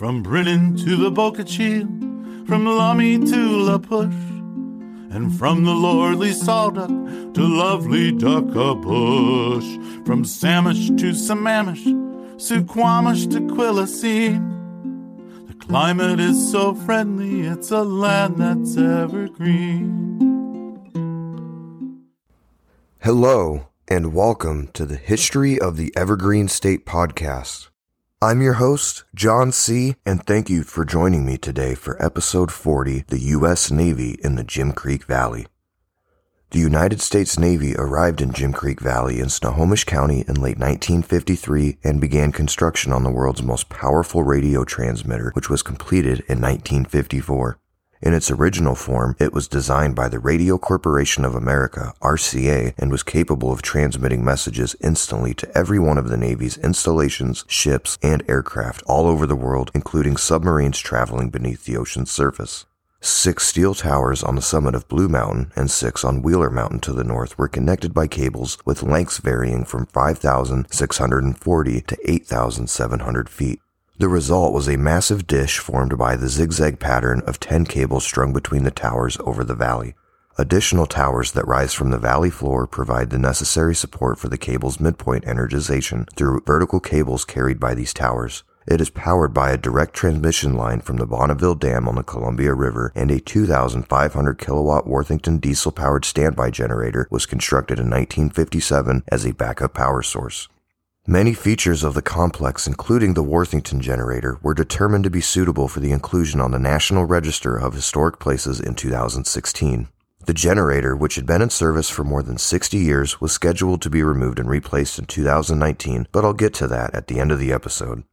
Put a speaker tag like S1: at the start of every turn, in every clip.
S1: From Brennan to the Boca Chica, from Lummi to La Push, and from the lordly Sawduck to lovely Duckabush, from Samish to Sammamish, Suquamish to Quilcene. The climate is so friendly, it's a land that's evergreen.
S2: Hello, and welcome to the History of the Evergreen State podcast. I'm your host, John C., and thank you for joining me today for episode 40 The U.S. Navy in the Jim Creek Valley. The United States Navy arrived in Jim Creek Valley in Snohomish County in late 1953 and began construction on the world's most powerful radio transmitter, which was completed in 1954. In its original form, it was designed by the Radio Corporation of America, RCA, and was capable of transmitting messages instantly to every one of the Navy's installations, ships, and aircraft all over the world, including submarines traveling beneath the ocean's surface. Six steel towers on the summit of Blue Mountain and six on Wheeler Mountain to the north were connected by cables with lengths varying from 5,640 to 8,700 feet. The result was a massive dish formed by the zigzag pattern of 10 cables strung between the towers over the valley. Additional towers that rise from the valley floor provide the necessary support for the cable's midpoint energization through vertical cables carried by these towers. It is powered by a direct transmission line from the Bonneville Dam on the Columbia River, and a 2,500 kilowatt Worthington diesel powered standby generator was constructed in 1957 as a backup power source. Many features of the complex, including the Worthington generator, were determined to be suitable for the inclusion on the National Register of Historic Places in 2016. The generator, which had been in service for more than 60 years, was scheduled to be removed and replaced in 2019, but I'll get to that at the end of the episode.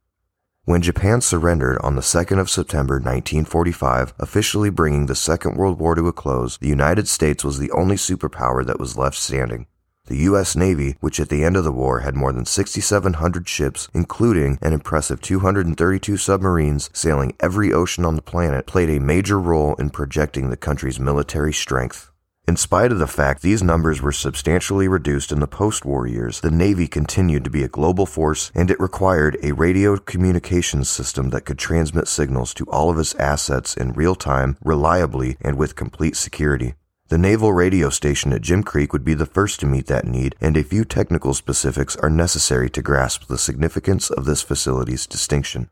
S2: When Japan surrendered on the 2nd of September 1945, officially bringing the Second World War to a close, the United States was the only superpower that was left standing. The U.S. Navy, which at the end of the war had more than 6,700 ships, including an impressive 232 submarines sailing every ocean on the planet, played a major role in projecting the country's military strength. In spite of the fact these numbers were substantially reduced in the post war years, the Navy continued to be a global force and it required a radio communications system that could transmit signals to all of its assets in real time, reliably, and with complete security. The naval radio station at Jim Creek would be the first to meet that need, and a few technical specifics are necessary to grasp the significance of this facility's distinction.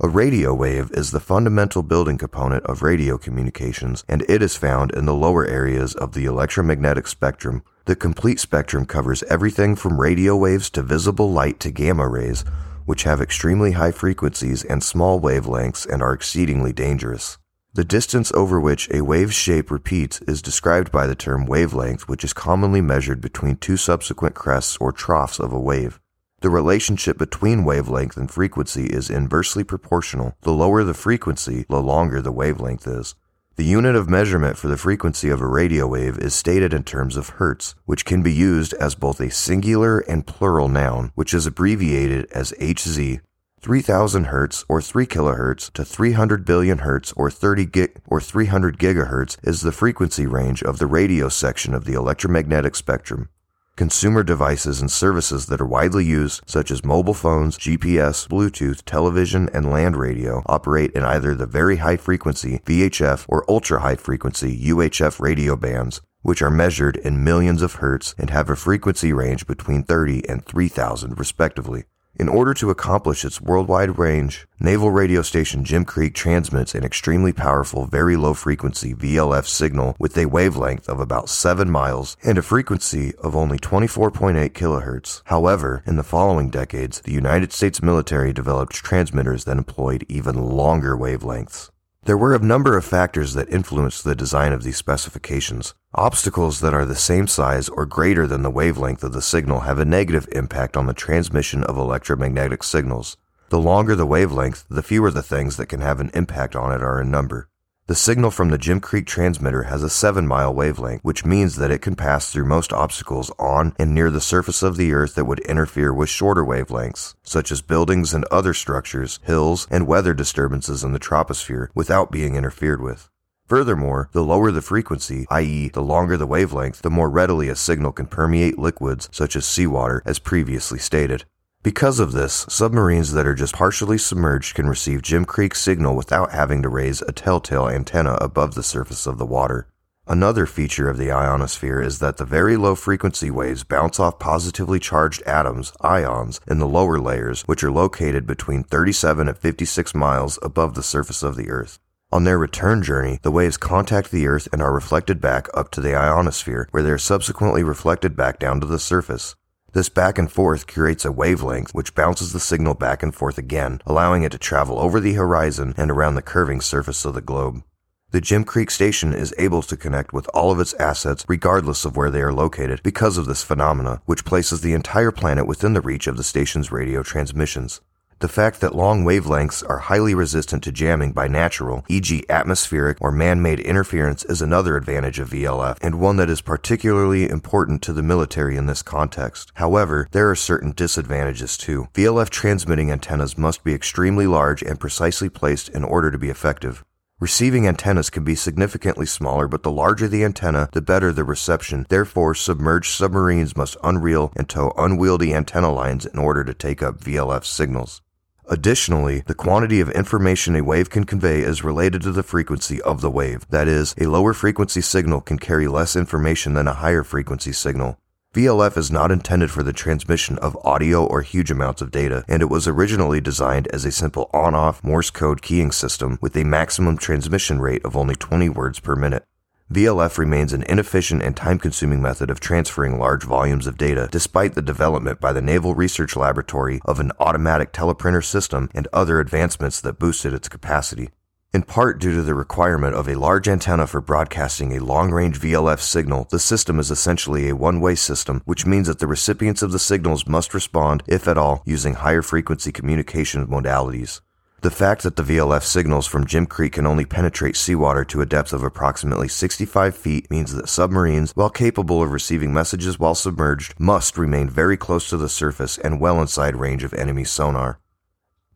S2: A radio wave is the fundamental building component of radio communications, and it is found in the lower areas of the electromagnetic spectrum. The complete spectrum covers everything from radio waves to visible light to gamma rays, which have extremely high frequencies and small wavelengths and are exceedingly dangerous. The distance over which a wave's shape repeats is described by the term wavelength, which is commonly measured between two subsequent crests or troughs of a wave. The relationship between wavelength and frequency is inversely proportional. The lower the frequency, the longer the wavelength is. The unit of measurement for the frequency of a radio wave is stated in terms of hertz, which can be used as both a singular and plural noun, which is abbreviated as Hz 3000 hertz or 3 kilohertz to 300 billion hertz or 30 gig or 300 gigahertz is the frequency range of the radio section of the electromagnetic spectrum. Consumer devices and services that are widely used, such as mobile phones, GPS, Bluetooth, television, and land radio, operate in either the very high frequency VHF or ultra high frequency UHF radio bands, which are measured in millions of hertz and have a frequency range between 30 and 3000 respectively. In order to accomplish its worldwide range, Naval Radio Station Jim Creek transmits an extremely powerful, very low frequency VLF signal with a wavelength of about 7 miles and a frequency of only 24.8 kilohertz. However, in the following decades, the United States military developed transmitters that employed even longer wavelengths. There were a number of factors that influenced the design of these specifications. Obstacles that are the same size or greater than the wavelength of the signal have a negative impact on the transmission of electromagnetic signals. The longer the wavelength, the fewer the things that can have an impact on it are in number. The signal from the Jim Creek transmitter has a 7 mile wavelength, which means that it can pass through most obstacles on and near the surface of the Earth that would interfere with shorter wavelengths, such as buildings and other structures, hills, and weather disturbances in the troposphere, without being interfered with. Furthermore, the lower the frequency, i.e., the longer the wavelength, the more readily a signal can permeate liquids such as seawater, as previously stated. Because of this, submarines that are just partially submerged can receive Jim Creek signal without having to raise a telltale antenna above the surface of the water. Another feature of the ionosphere is that the very low frequency waves bounce off positively charged atoms, ions, in the lower layers, which are located between 37 and 56 miles above the surface of the Earth. On their return journey, the waves contact the Earth and are reflected back up to the ionosphere, where they are subsequently reflected back down to the surface. This back and forth creates a wavelength which bounces the signal back and forth again, allowing it to travel over the horizon and around the curving surface of the globe. The Jim Creek station is able to connect with all of its assets regardless of where they are located because of this phenomena, which places the entire planet within the reach of the station's radio transmissions. The fact that long wavelengths are highly resistant to jamming by natural, e.g., atmospheric or man made interference, is another advantage of VLF, and one that is particularly important to the military in this context. However, there are certain disadvantages too. VLF transmitting antennas must be extremely large and precisely placed in order to be effective. Receiving antennas can be significantly smaller, but the larger the antenna, the better the reception. Therefore, submerged submarines must unreel and tow unwieldy antenna lines in order to take up VLF signals. Additionally, the quantity of information a wave can convey is related to the frequency of the wave. That is, a lower frequency signal can carry less information than a higher frequency signal. VLF is not intended for the transmission of audio or huge amounts of data, and it was originally designed as a simple on off Morse code keying system with a maximum transmission rate of only 20 words per minute. VLF remains an inefficient and time consuming method of transferring large volumes of data, despite the development by the Naval Research Laboratory of an automatic teleprinter system and other advancements that boosted its capacity. In part due to the requirement of a large antenna for broadcasting a long range VLF signal, the system is essentially a one way system, which means that the recipients of the signals must respond, if at all, using higher frequency communication modalities. The fact that the VLF signals from Jim Creek can only penetrate seawater to a depth of approximately 65 feet means that submarines, while capable of receiving messages while submerged, must remain very close to the surface and well inside range of enemy sonar.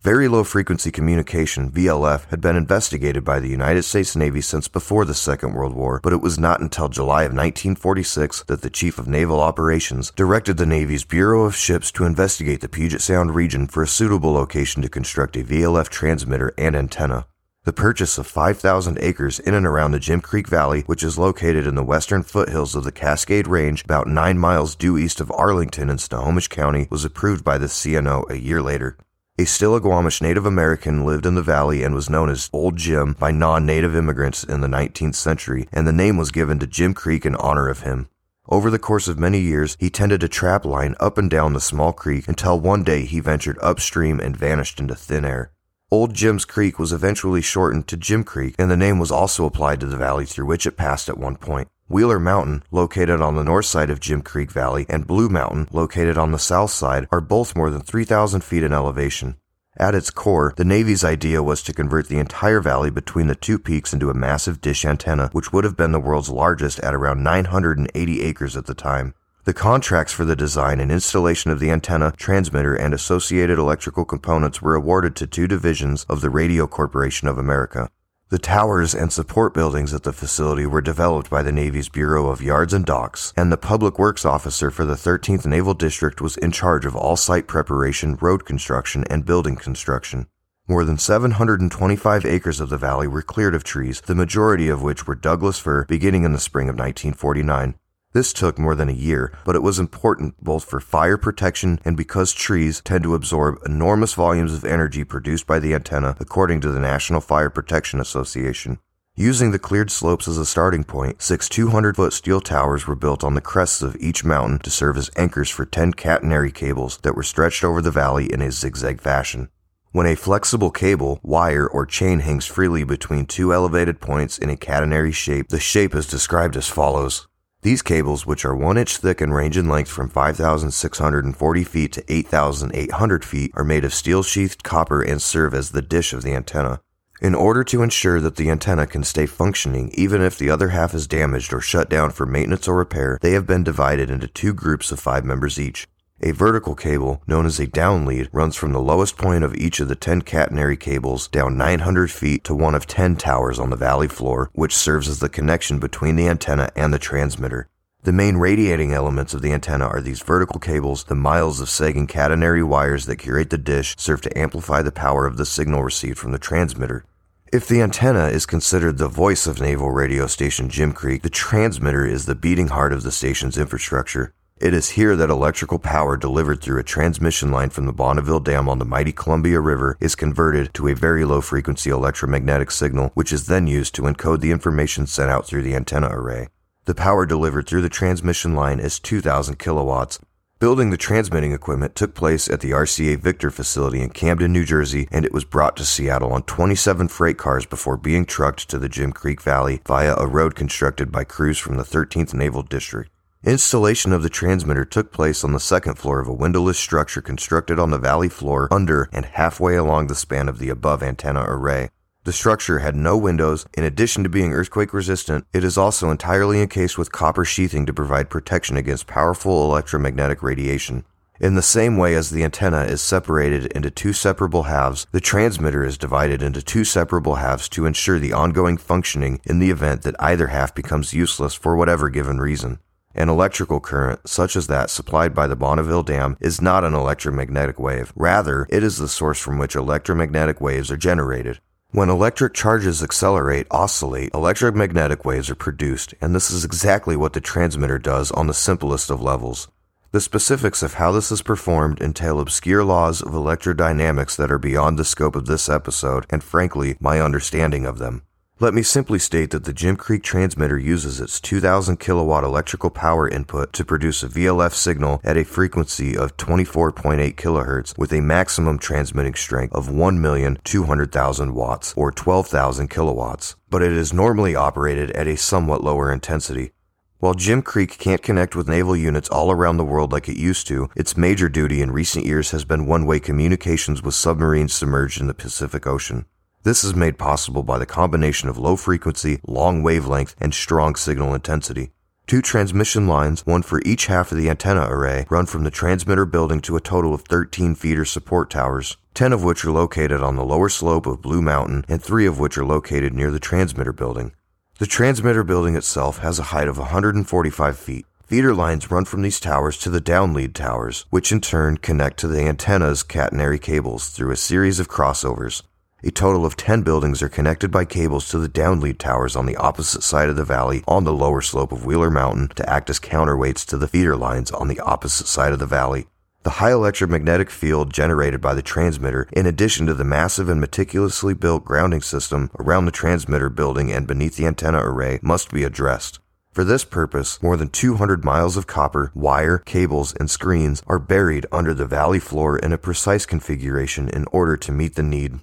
S2: Very low frequency communication, VLF, had been investigated by the United States Navy since before the Second World War, but it was not until July of 1946 that the Chief of Naval Operations directed the Navy's Bureau of Ships to investigate the Puget Sound region for a suitable location to construct a VLF transmitter and antenna. The purchase of 5,000 acres in and around the Jim Creek Valley, which is located in the western foothills of the Cascade Range, about nine miles due east of Arlington in Snohomish County, was approved by the CNO a year later. A Stillaguamish Native American lived in the valley and was known as Old Jim by non native immigrants in the 19th century, and the name was given to Jim Creek in honor of him. Over the course of many years, he tended a trap line up and down the small creek until one day he ventured upstream and vanished into thin air. Old Jim's Creek was eventually shortened to Jim Creek, and the name was also applied to the valley through which it passed at one point. Wheeler Mountain, located on the north side of Jim Creek Valley, and Blue Mountain, located on the south side, are both more than 3,000 feet in elevation. At its core, the Navy's idea was to convert the entire valley between the two peaks into a massive dish antenna, which would have been the world's largest at around 980 acres at the time. The contracts for the design and installation of the antenna, transmitter, and associated electrical components were awarded to two divisions of the Radio Corporation of America. The towers and support buildings at the facility were developed by the Navy's Bureau of Yards and Docks, and the Public Works Officer for the 13th Naval District was in charge of all site preparation, road construction, and building construction. More than 725 acres of the valley were cleared of trees, the majority of which were Douglas fir, beginning in the spring of 1949. This took more than a year, but it was important both for fire protection and because trees tend to absorb enormous volumes of energy produced by the antenna, according to the National Fire Protection Association. Using the cleared slopes as a starting point, six 200 foot steel towers were built on the crests of each mountain to serve as anchors for 10 catenary cables that were stretched over the valley in a zigzag fashion. When a flexible cable, wire, or chain hangs freely between two elevated points in a catenary shape, the shape is described as follows. These cables, which are 1 inch thick and range in length from 5,640 feet to 8,800 feet, are made of steel sheathed copper and serve as the dish of the antenna. In order to ensure that the antenna can stay functioning even if the other half is damaged or shut down for maintenance or repair, they have been divided into two groups of five members each. A vertical cable, known as a down lead, runs from the lowest point of each of the 10 catenary cables down 900 feet to one of 10 towers on the valley floor, which serves as the connection between the antenna and the transmitter. The main radiating elements of the antenna are these vertical cables, the miles of sagging catenary wires that curate the dish serve to amplify the power of the signal received from the transmitter. If the antenna is considered the voice of naval radio station Jim Creek, the transmitter is the beating heart of the station's infrastructure. It is here that electrical power delivered through a transmission line from the Bonneville Dam on the mighty Columbia River is converted to a very low frequency electromagnetic signal, which is then used to encode the information sent out through the antenna array. The power delivered through the transmission line is 2,000 kilowatts. Building the transmitting equipment took place at the RCA Victor facility in Camden, New Jersey, and it was brought to Seattle on 27 freight cars before being trucked to the Jim Creek Valley via a road constructed by crews from the 13th Naval District. Installation of the transmitter took place on the second floor of a windowless structure constructed on the valley floor under and halfway along the span of the above antenna array. The structure had no windows. In addition to being earthquake resistant, it is also entirely encased with copper sheathing to provide protection against powerful electromagnetic radiation. In the same way as the antenna is separated into two separable halves, the transmitter is divided into two separable halves to ensure the ongoing functioning in the event that either half becomes useless for whatever given reason. An electrical current, such as that supplied by the Bonneville Dam, is not an electromagnetic wave. Rather, it is the source from which electromagnetic waves are generated. When electric charges accelerate, oscillate, electromagnetic waves are produced, and this is exactly what the transmitter does on the simplest of levels. The specifics of how this is performed entail obscure laws of electrodynamics that are beyond the scope of this episode, and frankly, my understanding of them. Let me simply state that the Jim Creek transmitter uses its 2000 kilowatt electrical power input to produce a VLF signal at a frequency of 24.8 kilohertz with a maximum transmitting strength of 1,200,000 watts or 12,000 kilowatts, but it is normally operated at a somewhat lower intensity. While Jim Creek can't connect with naval units all around the world like it used to, its major duty in recent years has been one way communications with submarines submerged in the Pacific Ocean. This is made possible by the combination of low frequency, long wavelength, and strong signal intensity. Two transmission lines, one for each half of the antenna array, run from the transmitter building to a total of 13 feeder support towers, 10 of which are located on the lower slope of Blue Mountain and 3 of which are located near the transmitter building. The transmitter building itself has a height of 145 feet. Feeder lines run from these towers to the downlead towers, which in turn connect to the antenna's catenary cables through a series of crossovers. A total of 10 buildings are connected by cables to the downlead towers on the opposite side of the valley on the lower slope of Wheeler Mountain to act as counterweights to the feeder lines on the opposite side of the valley. The high electromagnetic field generated by the transmitter, in addition to the massive and meticulously built grounding system around the transmitter building and beneath the antenna array, must be addressed. For this purpose, more than 200 miles of copper, wire, cables, and screens are buried under the valley floor in a precise configuration in order to meet the need.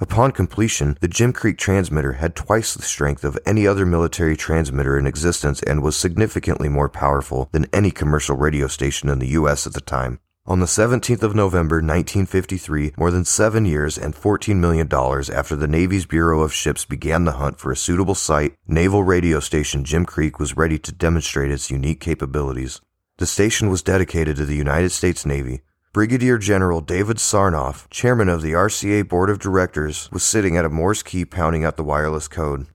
S2: Upon completion, the Jim Creek transmitter had twice the strength of any other military transmitter in existence and was significantly more powerful than any commercial radio station in the U.S. at the time. On the 17th of November 1953, more than seven years and $14 million after the Navy's Bureau of Ships began the hunt for a suitable site, naval radio station Jim Creek was ready to demonstrate its unique capabilities. The station was dedicated to the United States Navy, Brigadier General David Sarnoff, chairman of the RCA Board of Directors, was sitting at a Morse key pounding out the wireless code.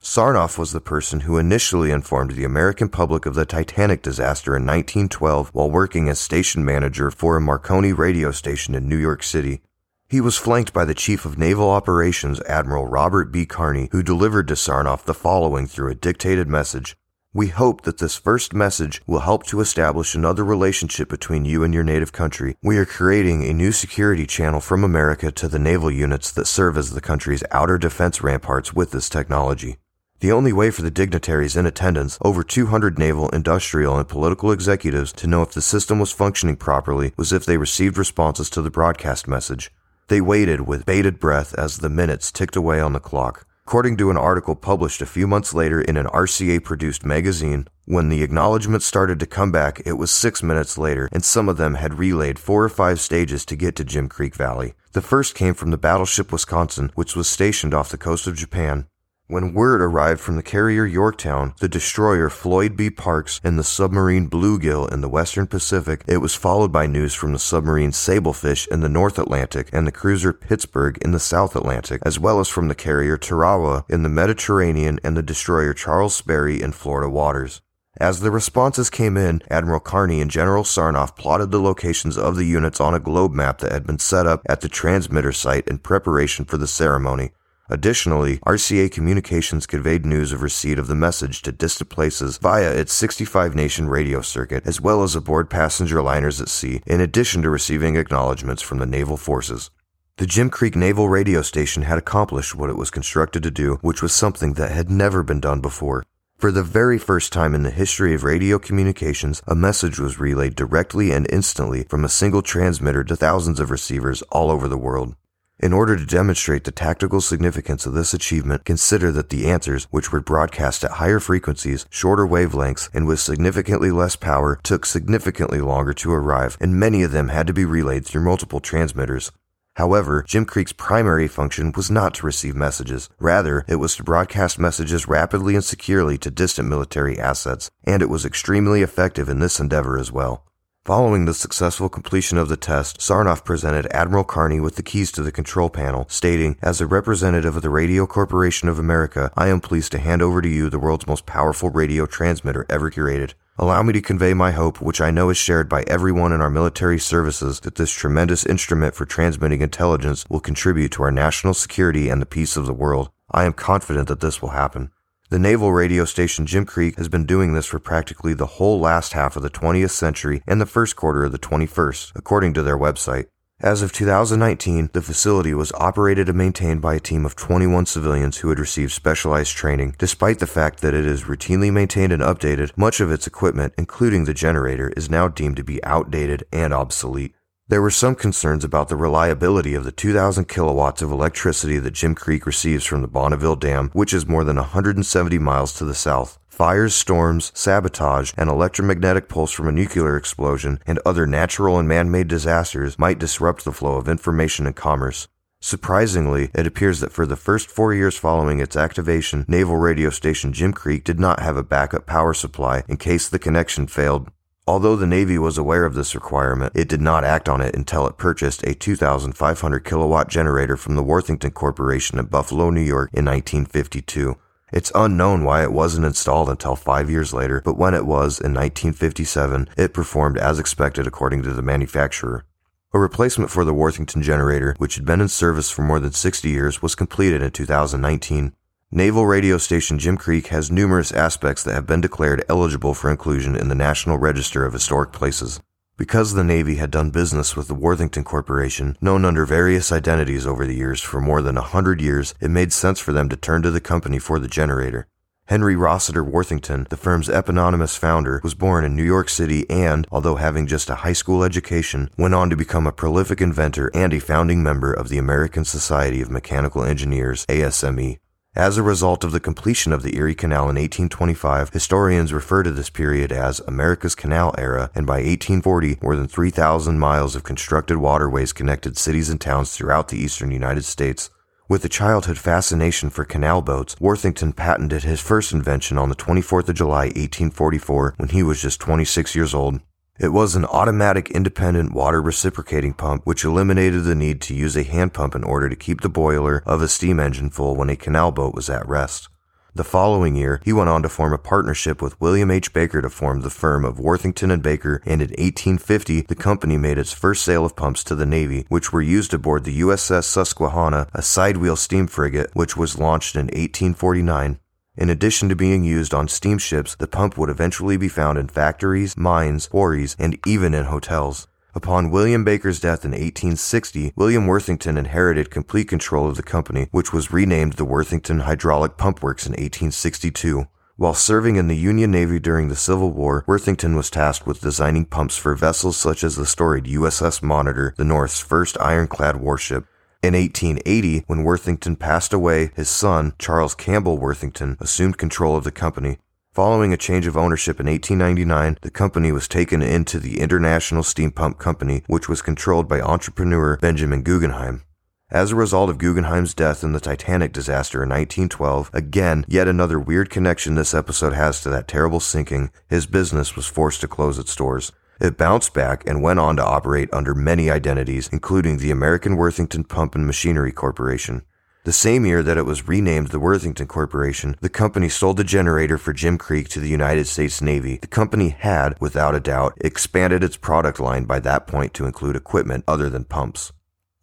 S2: Sarnoff was the person who initially informed the American public of the Titanic disaster in 1912 while working as station manager for a Marconi radio station in New York City. He was flanked by the Chief of Naval Operations, Admiral Robert B. Carney, who delivered to Sarnoff the following through a dictated message we hope that this first message will help to establish another relationship between you and your native country. We are creating a new security channel from America to the naval units that serve as the country's outer defense ramparts with this technology. The only way for the dignitaries in attendance, over 200 naval, industrial, and political executives, to know if the system was functioning properly was if they received responses to the broadcast message. They waited with bated breath as the minutes ticked away on the clock. According to an article published a few months later in an RCA produced magazine, when the acknowledgments started to come back, it was six minutes later, and some of them had relayed four or five stages to get to Jim Creek Valley. The first came from the battleship Wisconsin, which was stationed off the coast of Japan. When word arrived from the carrier Yorktown, the destroyer Floyd B. Parks, and the submarine Bluegill in the western Pacific, it was followed by news from the submarine Sablefish in the North Atlantic and the cruiser Pittsburgh in the South Atlantic, as well as from the carrier Tarawa in the Mediterranean and the destroyer Charles Sperry in Florida waters. As the responses came in, Admiral Carney and General Sarnoff plotted the locations of the units on a globe map that had been set up at the transmitter site in preparation for the ceremony. Additionally, RCA Communications conveyed news of receipt of the message to distant places via its 65 nation radio circuit, as well as aboard passenger liners at sea, in addition to receiving acknowledgments from the naval forces. The Jim Creek Naval Radio Station had accomplished what it was constructed to do, which was something that had never been done before. For the very first time in the history of radio communications, a message was relayed directly and instantly from a single transmitter to thousands of receivers all over the world. In order to demonstrate the tactical significance of this achievement, consider that the answers, which were broadcast at higher frequencies, shorter wavelengths, and with significantly less power, took significantly longer to arrive, and many of them had to be relayed through multiple transmitters. However, Jim Creek's primary function was not to receive messages. Rather, it was to broadcast messages rapidly and securely to distant military assets, and it was extremely effective in this endeavor as well. Following the successful completion of the test, Sarnoff presented Admiral Carney with the keys to the control panel, stating, As a representative of the Radio Corporation of America, I am pleased to hand over to you the world's most powerful radio transmitter ever curated. Allow me to convey my hope, which I know is shared by everyone in our military services, that this tremendous instrument for transmitting intelligence will contribute to our national security and the peace of the world. I am confident that this will happen. The naval radio station Jim Creek has been doing this for practically the whole last half of the 20th century and the first quarter of the 21st, according to their website. As of 2019, the facility was operated and maintained by a team of 21 civilians who had received specialized training. Despite the fact that it is routinely maintained and updated, much of its equipment, including the generator, is now deemed to be outdated and obsolete. There were some concerns about the reliability of the 2,000 kilowatts of electricity that Jim Creek receives from the Bonneville Dam, which is more than 170 miles to the south. Fires, storms, sabotage, and electromagnetic pulse from a nuclear explosion and other natural and man made disasters might disrupt the flow of information and commerce. Surprisingly, it appears that for the first four years following its activation, naval radio station Jim Creek did not have a backup power supply in case the connection failed. Although the Navy was aware of this requirement, it did not act on it until it purchased a 2,500 kilowatt generator from the Worthington Corporation in Buffalo, New York in 1952. It's unknown why it wasn't installed until five years later, but when it was in 1957, it performed as expected according to the manufacturer. A replacement for the Worthington generator, which had been in service for more than 60 years, was completed in 2019. Naval radio station Jim Creek has numerous aspects that have been declared eligible for inclusion in the National Register of Historic Places. Because the Navy had done business with the Worthington Corporation, known under various identities over the years for more than a hundred years, it made sense for them to turn to the company for the generator. Henry Rossiter Worthington, the firm's eponymous founder, was born in New York City and, although having just a high school education, went on to become a prolific inventor and a founding member of the American Society of Mechanical Engineers, ASME. As a result of the completion of the Erie Canal in 1825, historians refer to this period as America's Canal Era, and by 1840, more than 3,000 miles of constructed waterways connected cities and towns throughout the eastern United States. With a childhood fascination for canal boats, Worthington patented his first invention on the 24th of July, 1844, when he was just 26 years old. It was an automatic independent water reciprocating pump which eliminated the need to use a hand pump in order to keep the boiler of a steam engine full when a canal boat was at rest. The following year, he went on to form a partnership with William H. Baker to form the firm of Worthington and Baker, and in 1850, the company made its first sale of pumps to the Navy, which were used aboard the USS Susquehanna, a sidewheel steam frigate, which was launched in 1849. In addition to being used on steamships, the pump would eventually be found in factories, mines, quarries, and even in hotels. Upon William Baker's death in 1860, William Worthington inherited complete control of the company, which was renamed the Worthington Hydraulic Pump Works in 1862. While serving in the Union Navy during the Civil War, Worthington was tasked with designing pumps for vessels such as the storied USS Monitor, the North's first ironclad warship. In 1880, when Worthington passed away, his son, Charles Campbell Worthington, assumed control of the company. Following a change of ownership in 1899, the company was taken into the International Steam Pump Company, which was controlled by entrepreneur Benjamin Guggenheim. As a result of Guggenheim's death in the Titanic disaster in 1912, again, yet another weird connection this episode has to that terrible sinking, his business was forced to close its doors. It bounced back and went on to operate under many identities, including the American Worthington Pump and Machinery Corporation. The same year that it was renamed the Worthington Corporation, the company sold the generator for Jim Creek to the United States Navy. The company had, without a doubt, expanded its product line by that point to include equipment other than pumps.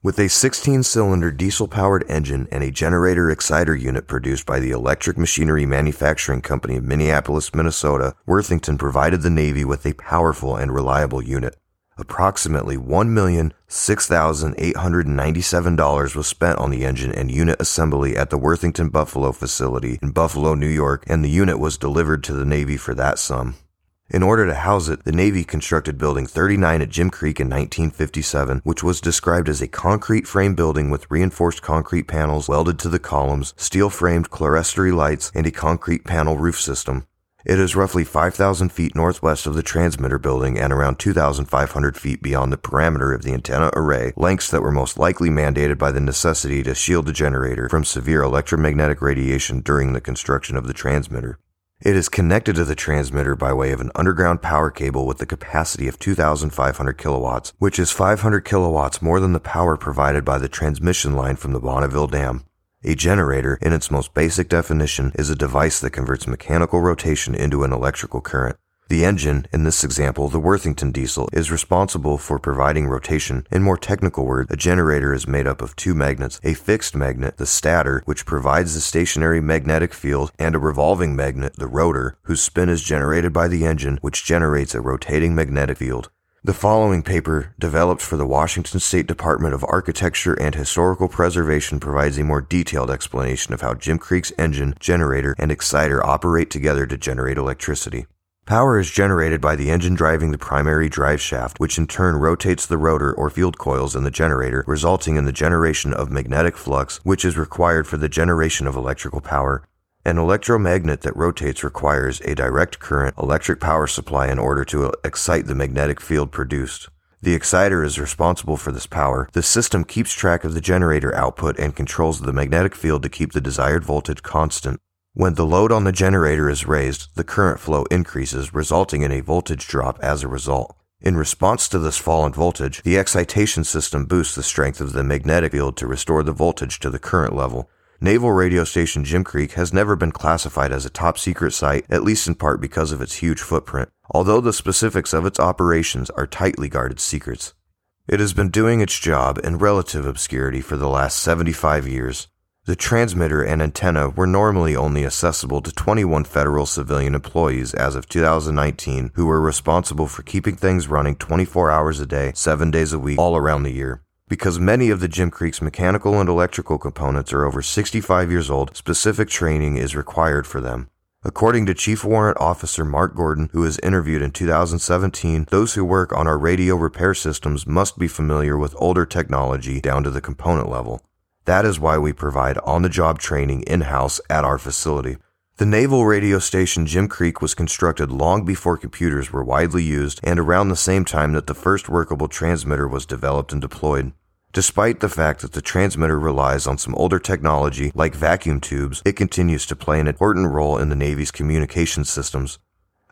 S2: With a 16 cylinder diesel powered engine and a generator exciter unit produced by the Electric Machinery Manufacturing Company of Minneapolis, Minnesota, Worthington provided the Navy with a powerful and reliable unit. Approximately $1,006,897 was spent on the engine and unit assembly at the Worthington Buffalo facility in Buffalo, New York, and the unit was delivered to the Navy for that sum. In order to house it, the Navy constructed Building 39 at Jim Creek in 1957, which was described as a concrete frame building with reinforced concrete panels welded to the columns, steel framed clerestory lights, and a concrete panel roof system. It is roughly 5,000 feet northwest of the transmitter building and around 2,500 feet beyond the perimeter of the antenna array, lengths that were most likely mandated by the necessity to shield the generator from severe electromagnetic radiation during the construction of the transmitter. It is connected to the transmitter by way of an underground power cable with the capacity of 2,500 kilowatts, which is 500 kilowatts more than the power provided by the transmission line from the Bonneville Dam. A generator, in its most basic definition, is a device that converts mechanical rotation into an electrical current. The engine, in this example the Worthington diesel, is responsible for providing rotation. In more technical words, a generator is made up of two magnets, a fixed magnet, the stator, which provides the stationary magnetic field, and a revolving magnet, the rotor, whose spin is generated by the engine, which generates a rotating magnetic field. The following paper, developed for the Washington State Department of Architecture and Historical Preservation, provides a more detailed explanation of how Jim Creek's engine, generator, and exciter operate together to generate electricity. Power is generated by the engine driving the primary drive shaft, which in turn rotates the rotor or field coils in the generator, resulting in the generation of magnetic flux, which is required for the generation of electrical power. An electromagnet that rotates requires a direct current electric power supply in order to excite the magnetic field produced. The exciter is responsible for this power. The system keeps track of the generator output and controls the magnetic field to keep the desired voltage constant. When the load on the generator is raised, the current flow increases, resulting in a voltage drop as a result. In response to this fall in voltage, the excitation system boosts the strength of the magnetic field to restore the voltage to the current level. Naval radio station Jim Creek has never been classified as a top secret site, at least in part because of its huge footprint, although the specifics of its operations are tightly guarded secrets. It has been doing its job in relative obscurity for the last 75 years. The transmitter and antenna were normally only accessible to 21 federal civilian employees as of 2019 who were responsible for keeping things running 24 hours a day, 7 days a week, all around the year. Because many of the Jim Creek's mechanical and electrical components are over 65 years old, specific training is required for them. According to Chief Warrant Officer Mark Gordon, who was interviewed in 2017, those who work on our radio repair systems must be familiar with older technology down to the component level. That is why we provide on the job training in house at our facility. The naval radio station Jim Creek was constructed long before computers were widely used and around the same time that the first workable transmitter was developed and deployed. Despite the fact that the transmitter relies on some older technology like vacuum tubes, it continues to play an important role in the Navy's communication systems.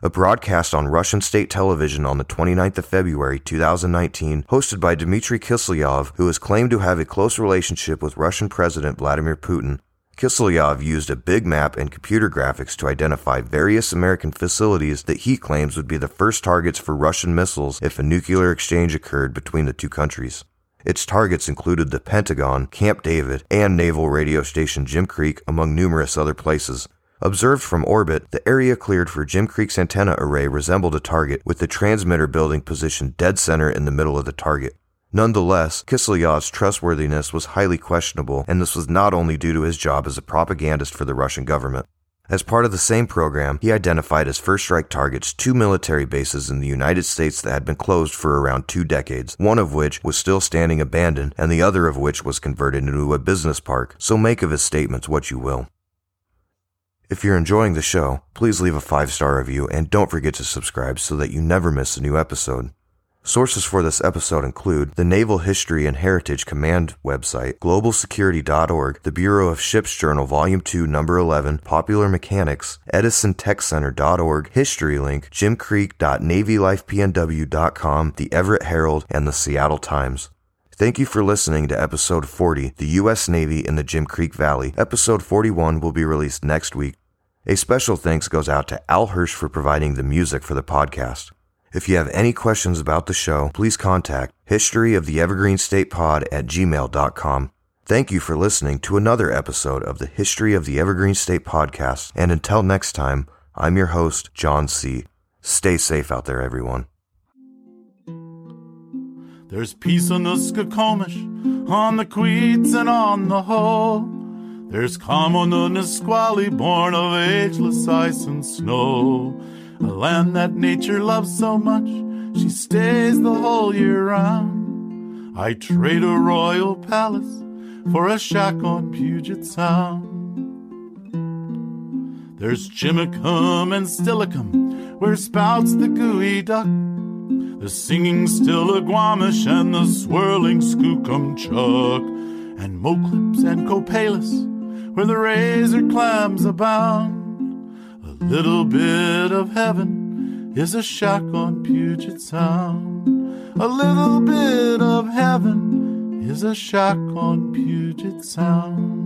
S2: A broadcast on Russian state television on the 29th of February 2019, hosted by Dmitry Kiselyov, who is claimed to have a close relationship with Russian President Vladimir Putin, Kiselyov used a big map and computer graphics to identify various American facilities that he claims would be the first targets for Russian missiles if a nuclear exchange occurred between the two countries. Its targets included the Pentagon, Camp David, and naval radio station Jim Creek, among numerous other places. Observed from orbit, the area cleared for Jim Creek's antenna array resembled a target, with the transmitter building positioned dead center in the middle of the target. Nonetheless, Kiselyov's trustworthiness was highly questionable, and this was not only due to his job as a propagandist for the Russian government. As part of the same program, he identified as first strike targets two military bases in the United States that had been closed for around two decades, one of which was still standing abandoned, and the other of which was converted into a business park, so make of his statements what you will. If you're enjoying the show, please leave a five star review and don't forget to subscribe so that you never miss a new episode. Sources for this episode include the Naval History and Heritage Command website, globalsecurity.org, the Bureau of Ships Journal Volume 2, Number 11, Popular Mechanics, EdisonTechCenter.org, HistoryLink, JimCreek.NavyLifePNW.com, the Everett Herald, and the Seattle Times. Thank you for listening to episode 40, The U.S. Navy in the Jim Creek Valley. Episode 41 will be released next week. A special thanks goes out to Al Hirsch for providing the music for the podcast. If you have any questions about the show, please contact History of the Evergreen State Pod at gmail.com. Thank you for listening to another episode of the History of the Evergreen State podcast. And until next time, I'm your host, John C. Stay safe out there, everyone.
S1: There's peace on the Skokomish, on the Queets, and on the Hoh. There's calm on the Nisqually, born of ageless ice and snow. A land that nature loves so much, she stays the whole year round. I trade a royal palace for a shack on Puget Sound. There's Chimacum and Steilacoom, where spouts the geoduck. The singing still Stillaguamish and the swirling Skookumchuck, and Moclips and Copalis, where the razor clams abound. A little bit of heaven is a shack on Puget Sound. A little bit of heaven is a shack on Puget Sound.